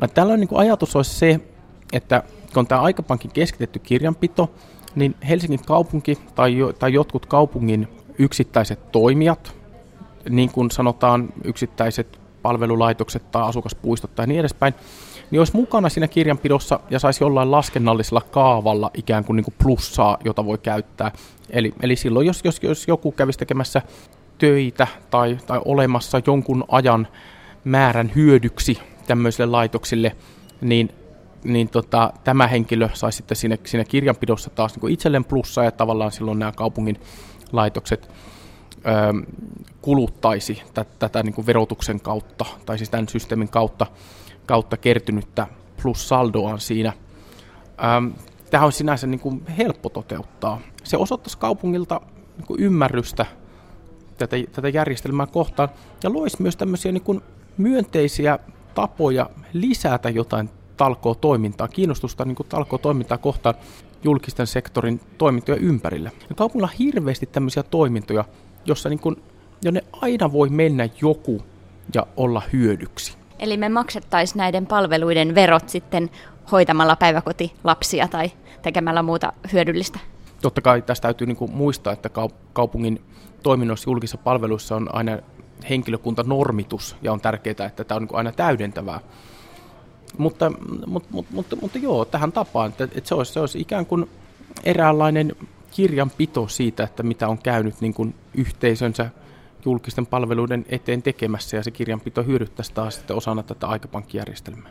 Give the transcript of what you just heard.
No, tällöin niin ajatus olisi se, että kun tämä aikapankin keskitetty kirjanpito, niin Helsingin kaupunki tai, jo, tai jotkut kaupungin yksittäiset toimijat, niin kuin sanotaan yksittäiset palvelulaitokset tai asukaspuistot tai niin edespäin, niin olisi mukana siinä kirjanpidossa ja saisi jollain laskennallisella kaavalla ikään kuin, niin kuin plussaa, jota voi käyttää. Eli, eli silloin, jos, jos, jos joku kävisi tekemässä töitä tai, tai olemassa jonkun ajan määrän hyödyksi tämmöisille laitoksille, niin, niin tota, tämä henkilö saisi sitten siinä, siinä kirjanpidossa taas niin itselleen plussaa ja tavallaan silloin nämä kaupungin laitokset ö, kuluttaisi tätä, tätä niin verotuksen kautta tai siis tämän systeemin kautta, kautta kertynyttä plus-saldoaan siinä. Ö, tämä on sinänsä niin kuin helppo toteuttaa. Se osoittaisi kaupungilta niin kuin ymmärrystä tätä, tätä järjestelmää kohtaan ja loisi myös tämmöisiä niin kuin myönteisiä tapoja lisätä jotain talkoo-toimintaa, kiinnostusta niin talkoo-toimintaa kohtaan julkisten sektorin toimintoja ympärillä. Ja kaupungilla on hirveästi tämmöisiä toimintoja, jossa niin kuin, jonne aina voi mennä joku ja olla hyödyksi. Eli me maksettaisiin näiden palveluiden verot sitten hoitamalla päiväkotilapsia tai tekemällä muuta hyödyllistä. Totta kai tästä täytyy niin kuin muistaa, että kaupungin toiminnoissa julkisissa palveluissa on aina henkilökuntanormitus ja on tärkeää, että tämä on niin aina täydentävää. Mutta, mutta, mutta, mutta, mutta joo, tähän tapaan, että, että se, olisi, se olisi ikään kuin eräänlainen kirjanpito siitä, että mitä on käynyt niin kuin yhteisönsä julkisten palveluiden eteen tekemässä ja se kirjanpito hyödyttäisi taas sitten osana tätä aikapankkijärjestelmää.